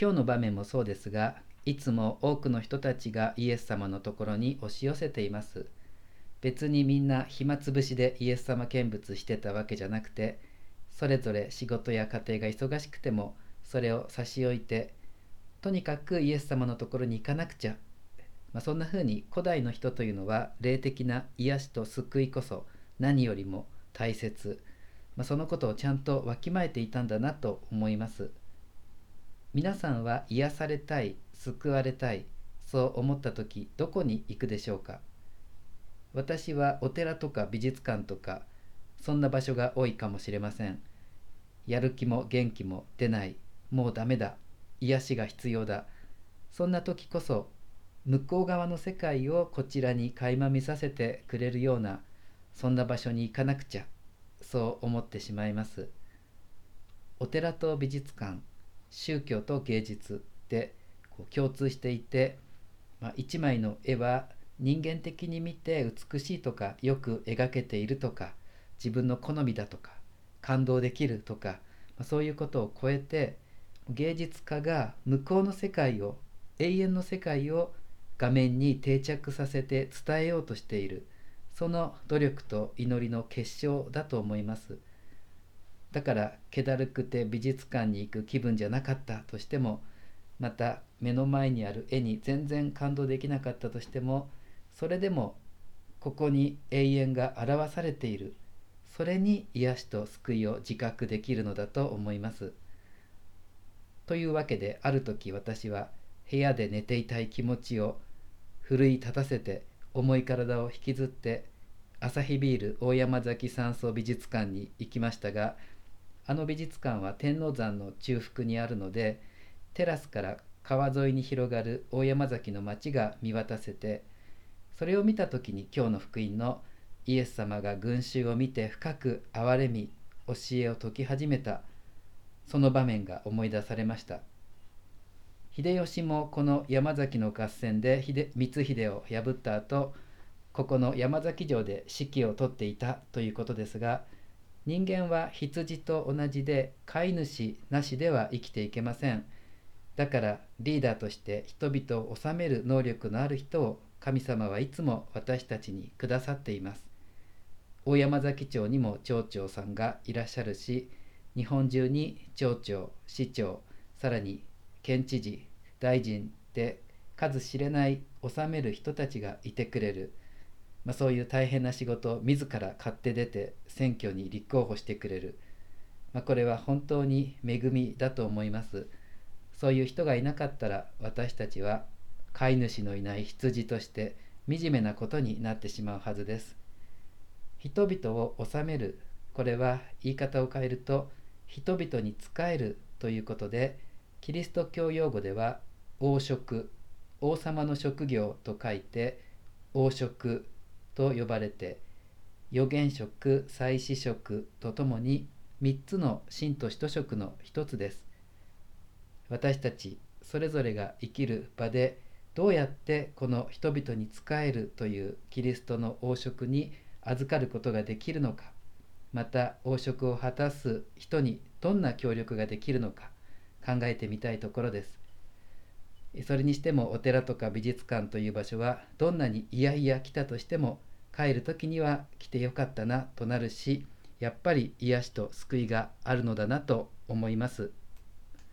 今日の場面もそうですがいつも多くの人たちがイエス様のところに押し寄せています。別にみんな暇つぶしでイエス様見物してたわけじゃなくてそれぞれ仕事や家庭が忙しくてもそれを差し置いてとにかくイエス様のところに行かなくちゃ、まあ、そんな風に古代の人というのは霊的な癒しと救いこそ何よりも大切、まあ、そのことをちゃんとわきまえていたんだなと思います。皆さんは癒されたい救われたいそう思った時どこに行くでしょうか？私はお寺とか美術館とかそんな場所が多いかもしれません。やる気も元気も出ない。もうダメだ。癒しが必要だ。そんな時こそ向こう側の世界をこちらに垣間見させてくれるようなそんな場所に行かなくちゃそう思ってしまいます。お寺と美術館宗教と芸術でこう共通していて、まあ、一枚の絵は人間的に見て美しいとかよく描けているとか自分の好みだとか感動できるとか、まあ、そういうことを超えて芸術家が向こうの世界を永遠の世界を画面に定着させて伝えようとしているその努力と祈りの結晶だと思います。だから気だるくて美術館に行く気分じゃなかったとしてもまた目の前にある絵に全然感動できなかったとしてもそれでもここに永遠が表されているそれに癒しと救いを自覚できるのだと思います。というわけである時私は部屋で寝ていたい気持ちを奮い立たせて重い体を引きずってアサヒビール大山崎山荘美術館に行きましたがあの美術館は天王山の中腹にあるのでテラスから川沿いに広がる大山崎の町が見渡せてそれを見た時に今日の福音のイエス様が群衆を見て深く憐れみ教えを説き始めたその場面が思い出されました。秀吉もこの山崎の合戦で光秀を破った後ここの山崎城で指揮を執っていたということですが人間は羊と同じで飼い主なしでは生きていけませんだからリーダーとして人々を治める能力のある人を神様はいつも私たちにくださっています。大山崎町にも町長さんがいらっしゃるし日本中に町長市長さらに県知事大臣で数知れない治める人たちがいてくれる、まあ、そういう大変な仕事を自ら買って出て選挙に立候補してくれる、まあ、これは本当に恵みだと思いますそういう人がいなかったら私たちは飼い主のいない羊として惨めなことになってしまうはずです。人々を治めるこれは言い方を変えると人々に仕えるということでキリスト教用語では王職王様の職業と書いて王職と呼ばれて預言職祭祀職とともに3つの神と使徒職の一つです。私たちそれぞれが生きる場でどうやってこの人々に仕えるというキリストの王職に預かることができるのかまた王職を果たす人にどんな協力ができるのか考えてみたいところです。それにしてもお寺とか美術館という場所はどんなにいやいや来たとしても帰る時には来てよかったなとなるしやっぱり癒しと救いがあるのだなと思います。